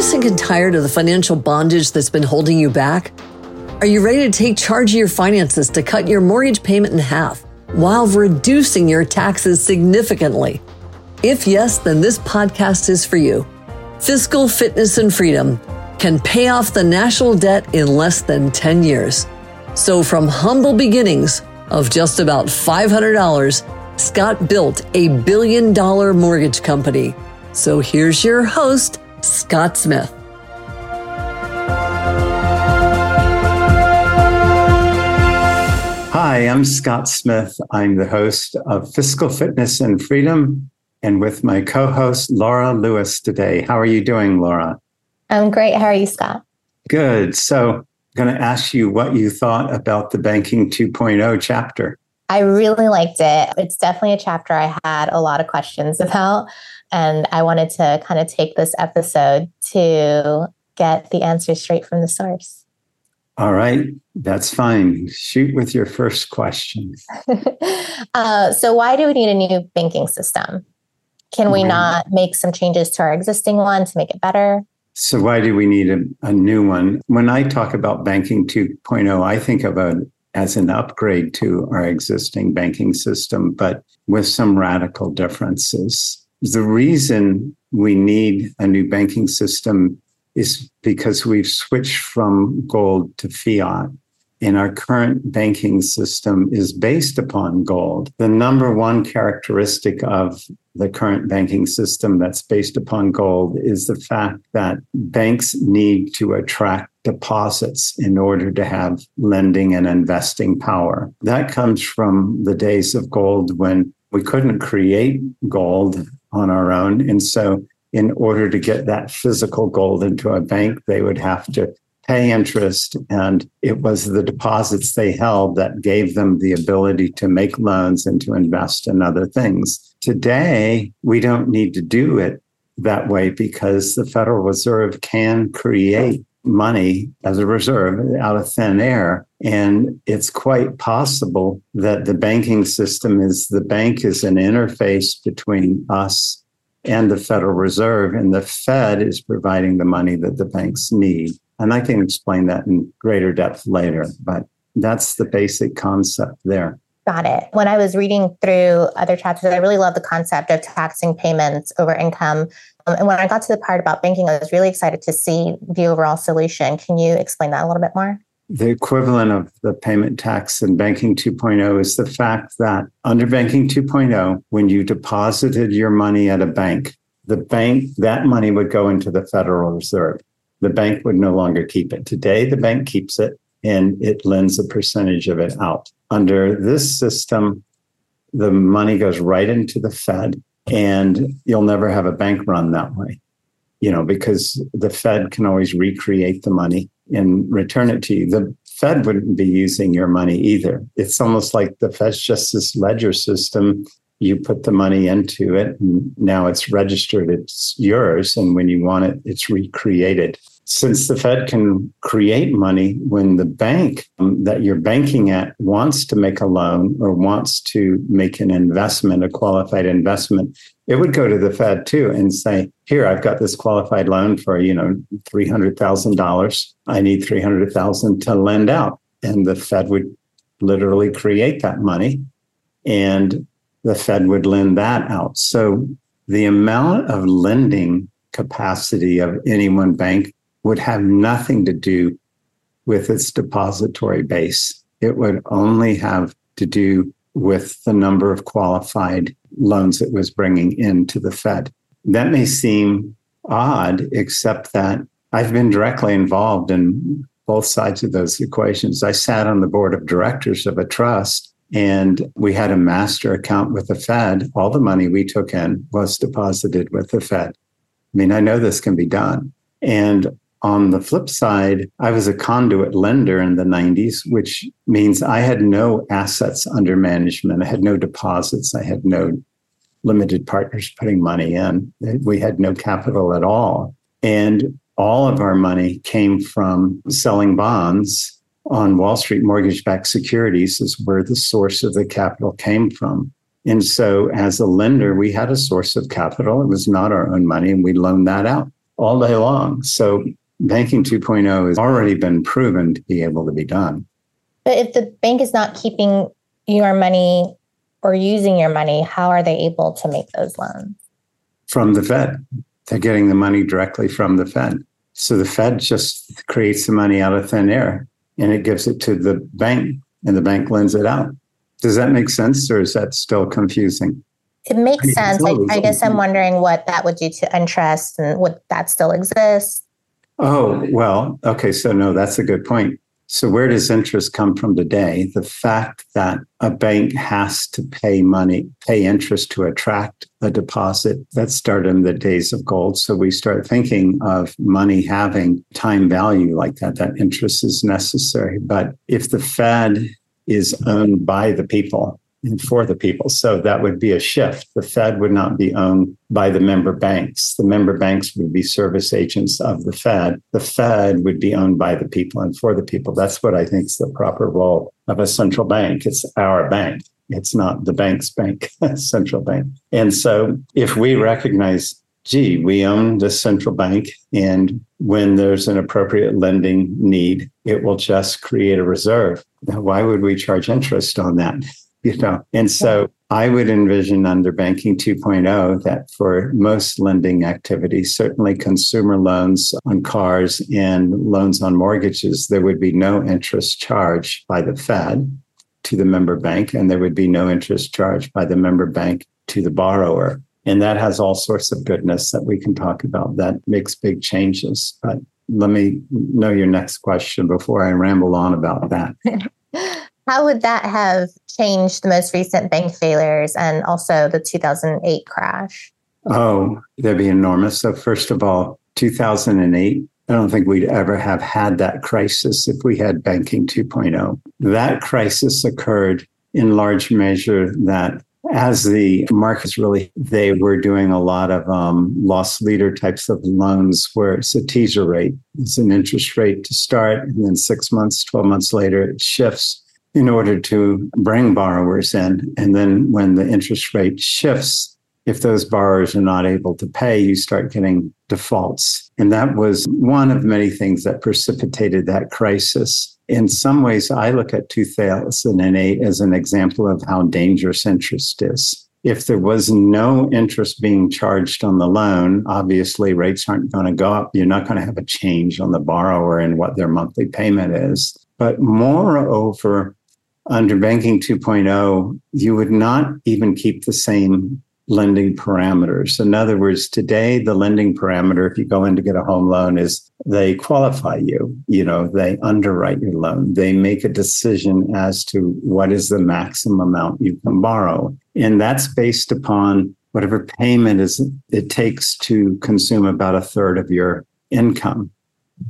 you sick and tired of the financial bondage that's been holding you back? Are you ready to take charge of your finances to cut your mortgage payment in half while reducing your taxes significantly? If yes, then this podcast is for you. Fiscal Fitness and Freedom can pay off the national debt in less than 10 years. So, from humble beginnings of just about $500, Scott built a billion dollar mortgage company. So, here's your host, Scott Smith. Hi, I'm Scott Smith. I'm the host of Fiscal Fitness and Freedom, and with my co host, Laura Lewis, today. How are you doing, Laura? I'm great. How are you, Scott? Good. So, I'm going to ask you what you thought about the Banking 2.0 chapter. I really liked it. It's definitely a chapter I had a lot of questions about. And I wanted to kind of take this episode to get the answer straight from the source. All right, that's fine. Shoot with your first question. uh, so, why do we need a new banking system? Can we not make some changes to our existing one to make it better? So, why do we need a, a new one? When I talk about banking 2.0, I think of it as an upgrade to our existing banking system, but with some radical differences. The reason we need a new banking system is because we've switched from gold to fiat. And our current banking system is based upon gold. The number one characteristic of the current banking system that's based upon gold is the fact that banks need to attract deposits in order to have lending and investing power. That comes from the days of gold when we couldn't create gold on our own. And so, in order to get that physical gold into a bank, they would have to pay interest. And it was the deposits they held that gave them the ability to make loans and to invest in other things. Today, we don't need to do it that way because the Federal Reserve can create money as a reserve out of thin air. And it's quite possible that the banking system is the bank is an interface between us and the Federal Reserve, and the Fed is providing the money that the banks need. And I can explain that in greater depth later, but that's the basic concept there. Got it. When I was reading through other chapters, I really love the concept of taxing payments over income. Um, and when I got to the part about banking, I was really excited to see the overall solution. Can you explain that a little bit more? The equivalent of the payment tax in Banking 2.0 is the fact that under Banking 2.0, when you deposited your money at a bank, the bank, that money would go into the Federal Reserve. The bank would no longer keep it. Today, the bank keeps it and it lends a percentage of it out. Under this system, the money goes right into the Fed, and you'll never have a bank run that way, you know, because the Fed can always recreate the money and return it to you. The Fed wouldn't be using your money either. It's almost like the Fed's just this ledger system. You put the money into it, and now it's registered, it's yours. And when you want it, it's recreated since the Fed can create money when the bank um, that you're banking at wants to make a loan or wants to make an investment, a qualified investment, it would go to the Fed too and say, "Here, I've got this qualified loan for you know three hundred thousand dollars. I need three hundred thousand to lend out," and the Fed would literally create that money, and the Fed would lend that out. So the amount of lending capacity of any one bank would have nothing to do with its depository base. It would only have to do with the number of qualified loans it was bringing into the Fed. That may seem odd, except that I've been directly involved in both sides of those equations. I sat on the board of directors of a trust and we had a master account with the Fed. All the money we took in was deposited with the Fed. I mean, I know this can be done. And on the flip side, I was a conduit lender in the 90s, which means I had no assets under management. I had no deposits. I had no limited partners putting money in. We had no capital at all. And all of our money came from selling bonds on Wall Street mortgage backed securities, is where the source of the capital came from. And so, as a lender, we had a source of capital. It was not our own money, and we loaned that out all day long. So banking 2.0 has already been proven to be able to be done. But if the bank is not keeping your money or using your money, how are they able to make those loans? From the Fed. They're getting the money directly from the Fed. So the Fed just creates the money out of thin air and it gives it to the bank and the bank lends it out. Does that make sense or is that still confusing? It makes sense. I, I guess I'm wondering what that would do to interest and would that still exist? Oh, well, okay. So, no, that's a good point. So, where does interest come from today? The fact that a bank has to pay money, pay interest to attract a deposit, that started in the days of gold. So, we start thinking of money having time value like that, that interest is necessary. But if the Fed is owned by the people, for the people. So that would be a shift. The Fed would not be owned by the member banks. The member banks would be service agents of the Fed. The Fed would be owned by the people and for the people. That's what I think is the proper role of a central bank. It's our bank. It's not the bank's bank, central bank. And so if we recognize gee, we own the central bank. And when there's an appropriate lending need, it will just create a reserve. Why would we charge interest on that? You know and so i would envision under banking 2.0 that for most lending activities certainly consumer loans on cars and loans on mortgages there would be no interest charged by the fed to the member bank and there would be no interest charged by the member bank to the borrower. And that has all sorts of goodness that we can talk about that makes big changes. But let me know your next question before i ramble on about that How would that have changed the most recent bank failures and also the 2008 crash? Oh, that'd be enormous. So, first of all, 2008, I don't think we'd ever have had that crisis if we had banking 2.0. That crisis occurred in large measure that as the markets really they were doing a lot of um, loss leader types of loans where it's a teaser rate it's an interest rate to start and then six months 12 months later it shifts in order to bring borrowers in. And then when the interest rate shifts, if those borrowers are not able to pay, you start getting defaults. And that was one of many things that precipitated that crisis. In some ways, I look at 2008 as an example of how dangerous interest is. If there was no interest being charged on the loan, obviously rates aren't going to go up. You're not going to have a change on the borrower and what their monthly payment is. But moreover, under banking 2.0, you would not even keep the same lending parameters. In other words, today, the lending parameter, if you go in to get a home loan, is they qualify you. You know, they underwrite your loan. They make a decision as to what is the maximum amount you can borrow. And that's based upon whatever payment is it takes to consume about a third of your income.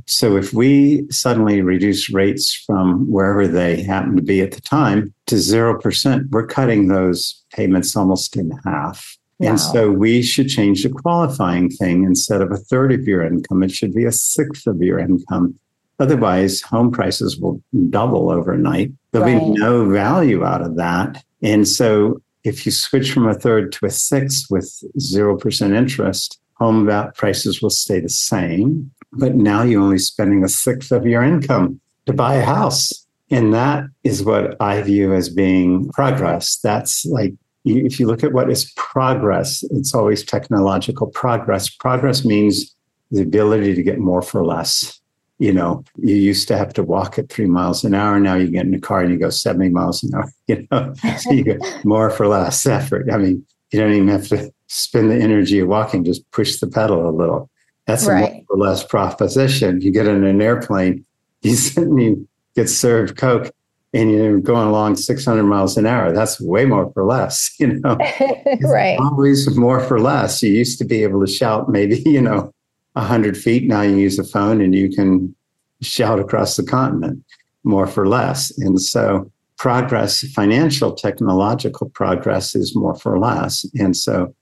So if we suddenly reduce rates from wherever they happen to be at the time to 0%, we're cutting those payments almost in half. Wow. And so we should change the qualifying thing. Instead of a third of your income, it should be a sixth of your income. Otherwise, home prices will double overnight. There'll right. be no value out of that. And so if you switch from a third to a sixth with 0% interest, home prices will stay the same but now you're only spending a sixth of your income to buy a house. And that is what I view as being progress. That's like, if you look at what is progress, it's always technological progress. Progress means the ability to get more for less. You know, you used to have to walk at three miles an hour. Now you get in a car and you go 70 miles an hour, you know, so you get more for less effort. I mean, you don't even have to spend the energy of walking, just push the pedal a little. That's right. a more or less proposition. You get in an airplane, you, you get served Coke, and you're going along 600 miles an hour. That's way more for less, you know. right. always more for less. You used to be able to shout maybe, you know, 100 feet. Now you use a phone and you can shout across the continent more for less. And so progress, financial, technological progress is more for less. And so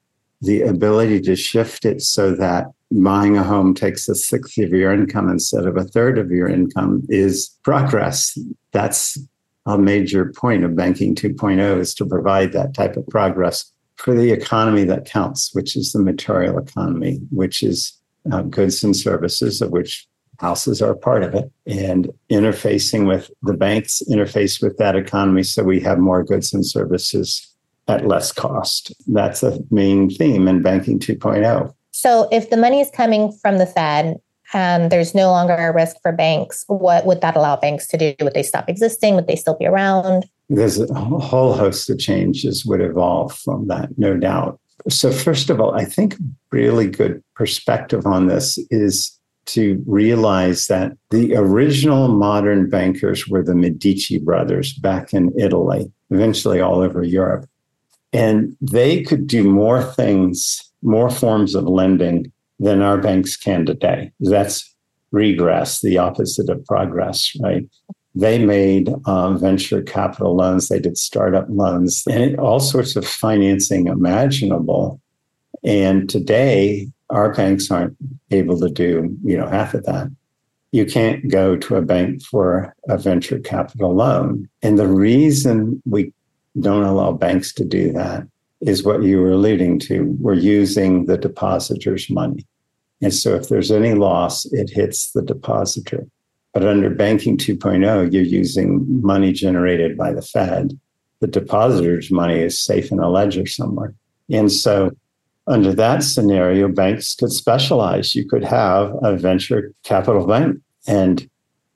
the ability to shift it so that buying a home takes a sixth of your income instead of a third of your income is progress. That's a major point of banking 2.0 is to provide that type of progress for the economy that counts, which is the material economy, which is uh, goods and services, of which houses are part of it, and interfacing with the banks, interface with that economy so we have more goods and services at less cost. That's the main theme in Banking 2.0. So, if the money is coming from the Fed and there's no longer a risk for banks, what would that allow banks to do? Would they stop existing? Would they still be around? There's a whole host of changes would evolve from that, no doubt. So, first of all, I think a really good perspective on this is to realize that the original modern bankers were the Medici brothers back in Italy, eventually all over Europe. And they could do more things, more forms of lending than our banks can today. That's regress, the opposite of progress, right? They made um, venture capital loans, they did startup loans, and all sorts of financing imaginable. And today, our banks aren't able to do, you know, half of that. You can't go to a bank for a venture capital loan. And the reason we don't allow banks to do that is what you were alluding to. We're using the depositor's money. And so if there's any loss, it hits the depositor. But under Banking 2.0, you're using money generated by the Fed. The depositor's money is safe in a ledger somewhere. And so under that scenario, banks could specialize. You could have a venture capital bank and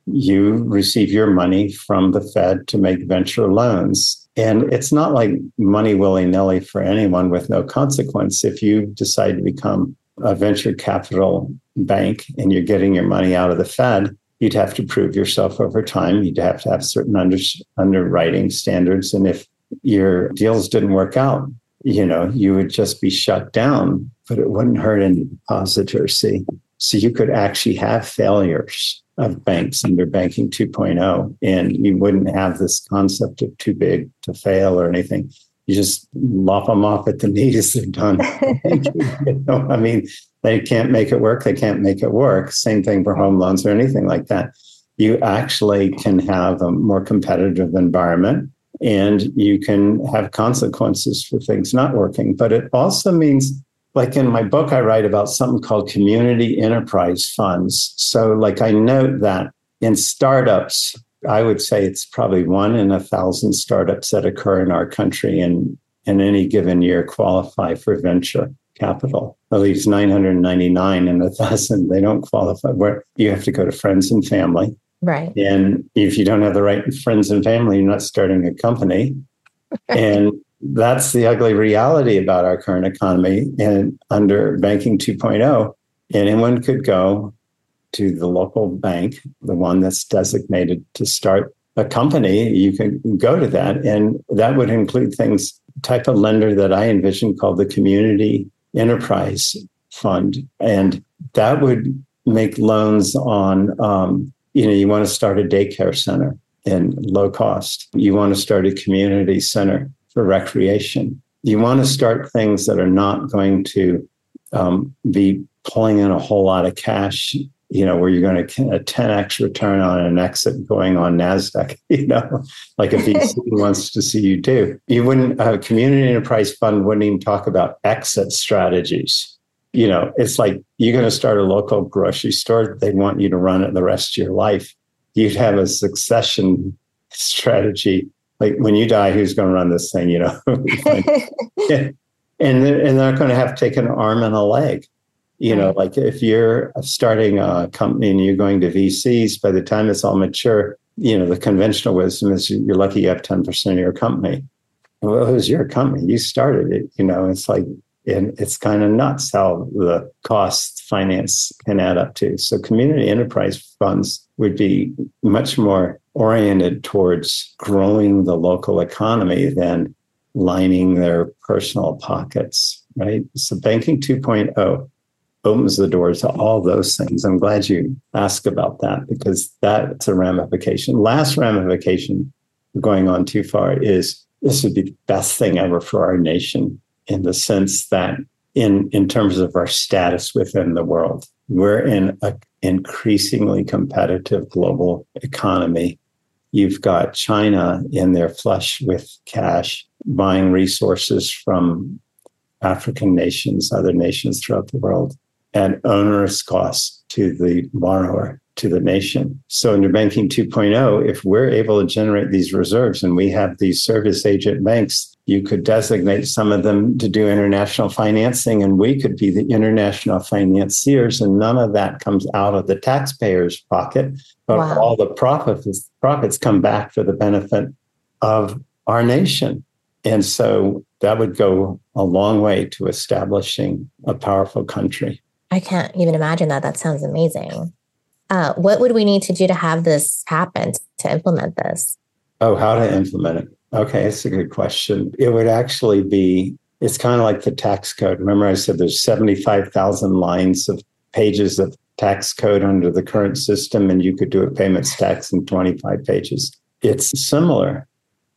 you receive your money from the Fed to make venture loans and it's not like money willy nilly for anyone with no consequence. If you decide to become a venture capital bank and you're getting your money out of the Fed, you'd have to prove yourself over time. You'd have to have certain under, underwriting standards. And if your deals didn't work out, you know, you would just be shut down, but it wouldn't hurt any depositors. See, so you could actually have failures of banks under banking 2.0 and you wouldn't have this concept of too big to fail or anything. You just lop them off at the knees they're done. You know, i mean they can't make it work they can't make it work. Same thing for home loans or anything like that. You actually can have a more competitive environment and you can have consequences for things not working but it also means like in my book, I write about something called community enterprise funds. So, like, I note that in startups, I would say it's probably one in a thousand startups that occur in our country and in any given year qualify for venture capital. At least 999 in a thousand, they don't qualify. Where you have to go to friends and family. Right. And if you don't have the right friends and family, you're not starting a company. and that's the ugly reality about our current economy. And under Banking 2.0, anyone could go to the local bank, the one that's designated to start a company. You can go to that, and that would include things type of lender that I envision called the Community Enterprise Fund, and that would make loans on. Um, you know, you want to start a daycare center in low cost. You want to start a community center for recreation. You want to start things that are not going to um, be pulling in a whole lot of cash, you know, where you're going to a 10x return on an exit going on NASDAQ, you know, like a VC wants to see you do. You wouldn't, a community enterprise fund wouldn't even talk about exit strategies. You know, it's like you're going to start a local grocery store, they want you to run it the rest of your life. You'd have a succession strategy like when you die, who's going to run this thing? You know, and they're, and they're not going to have to take an arm and a leg. You know, like if you're starting a company and you're going to VCs, by the time it's all mature, you know, the conventional wisdom is you're lucky you have 10% of your company. Well, it was your company. You started it. You know, it's like, and it's kind of nuts how the cost finance can add up to. So community enterprise funds would be much more oriented towards growing the local economy than lining their personal pockets, right? So banking 2.0 opens the door to all those things. I'm glad you asked about that because that's a ramification. Last ramification going on too far is this would be the best thing ever for our nation in the sense that in in terms of our status within the world we're in an increasingly competitive global economy You've got China in their flush with cash, buying resources from African nations, other nations throughout the world. at onerous costs to the borrower, to the nation. So under banking 2.0, if we're able to generate these reserves and we have these service agent banks, you could designate some of them to do international financing and we could be the international financiers and none of that comes out of the taxpayer's pocket, but wow. all the profits profits come back for the benefit of our nation. And so that would go a long way to establishing a powerful country. I can't even imagine that. That sounds amazing. Uh, what would we need to do to have this happen to implement this? Oh, how to implement it? Okay, that's a good question. It would actually be, it's kind of like the tax code. Remember, I said there's 75,000 lines of pages of tax code under the current system, and you could do a payments tax in 25 pages. It's similar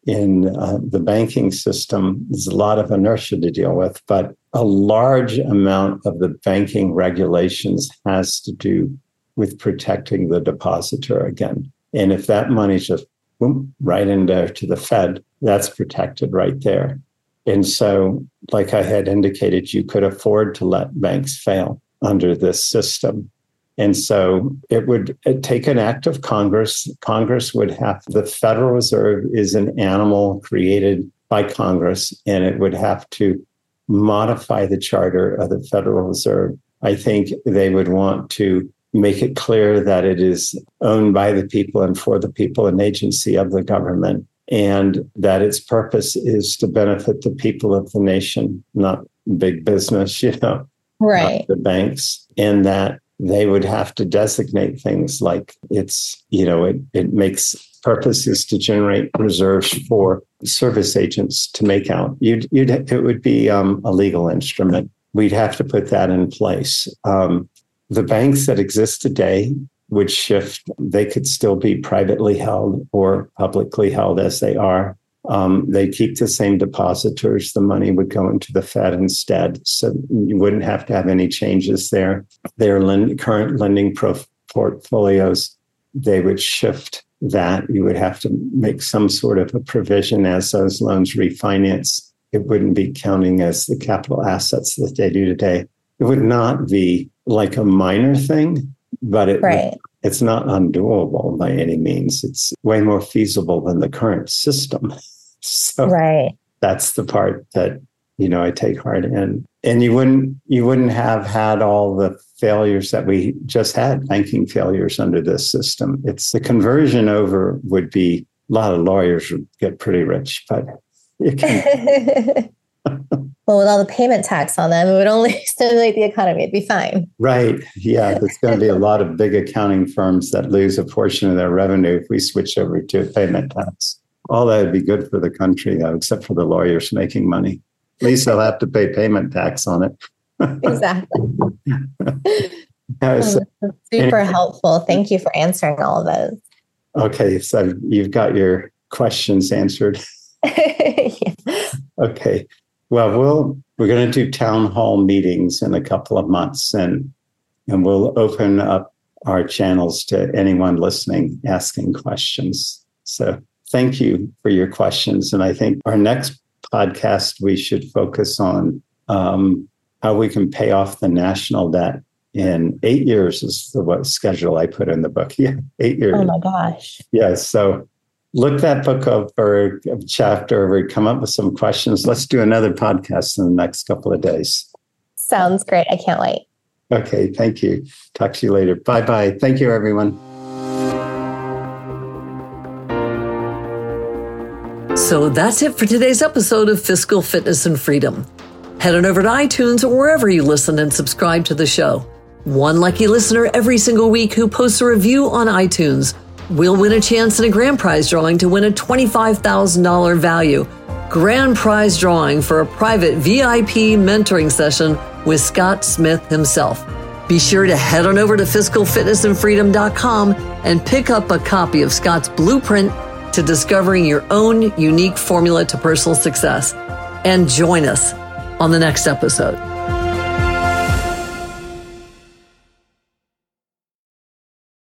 in uh, the banking system. There's a lot of inertia to deal with, but a large amount of the banking regulations has to do with protecting the depositor again. And if that money just boom, right into to the Fed, that's protected right there. And so, like I had indicated, you could afford to let banks fail under this system. And so it would uh, take an act of Congress. Congress would have the Federal Reserve is an animal created by Congress, and it would have to modify the charter of the Federal Reserve. I think they would want to make it clear that it is owned by the people and for the people, an agency of the government, and that its purpose is to benefit the people of the nation, not big business, you know, right? the banks, and that they would have to designate things like it's, you know, it, it makes purposes to generate reserves for service agents to make out. You'd, you'd, it would be um, a legal instrument. We'd have to put that in place. Um, the banks that exist today would shift. They could still be privately held or publicly held as they are. Um, they keep the same depositors. The money would go into the Fed instead. So you wouldn't have to have any changes there. Their lend, current lending portfolios, they would shift that. You would have to make some sort of a provision as those loans refinance. It wouldn't be counting as the capital assets that they do today. It would not be like a minor thing, but it, right. it's not undoable by any means. It's way more feasible than the current system. So right. that's the part that you know I take heart in. And you wouldn't you wouldn't have had all the failures that we just had, banking failures under this system. It's the conversion over would be a lot of lawyers would get pretty rich, but it can, well, with all the payment tax on them, it would only stimulate the economy. It'd be fine. Right. Yeah. There's going to be a lot of big accounting firms that lose a portion of their revenue if we switch over to a payment tax. All that would be good for the country, though, except for the lawyers making money. At least they'll have to pay payment tax on it. exactly. super helpful. Thank you for answering all of those. Okay. So you've got your questions answered. yeah. Okay. Well, we'll we're going to do town hall meetings in a couple of months, and and we'll open up our channels to anyone listening asking questions. So thank you for your questions, and I think our next podcast we should focus on um, how we can pay off the national debt in eight years is the what schedule I put in the book. Yeah, eight years. Oh my gosh. Yes. Yeah, so look that book up or chapter over, come up with some questions. Let's do another podcast in the next couple of days. Sounds great. I can't wait. Okay. Thank you. Talk to you later. Bye bye. Thank you, everyone. So that's it for today's episode of Fiscal Fitness and Freedom. Head on over to iTunes or wherever you listen and subscribe to the show. One lucky listener every single week who posts a review on iTunes will win a chance in a grand prize drawing to win a $25,000 value grand prize drawing for a private VIP mentoring session with Scott Smith himself. Be sure to head on over to fiscalfitnessandfreedom.com and pick up a copy of Scott's blueprint to discovering your own unique formula to personal success. And join us on the next episode.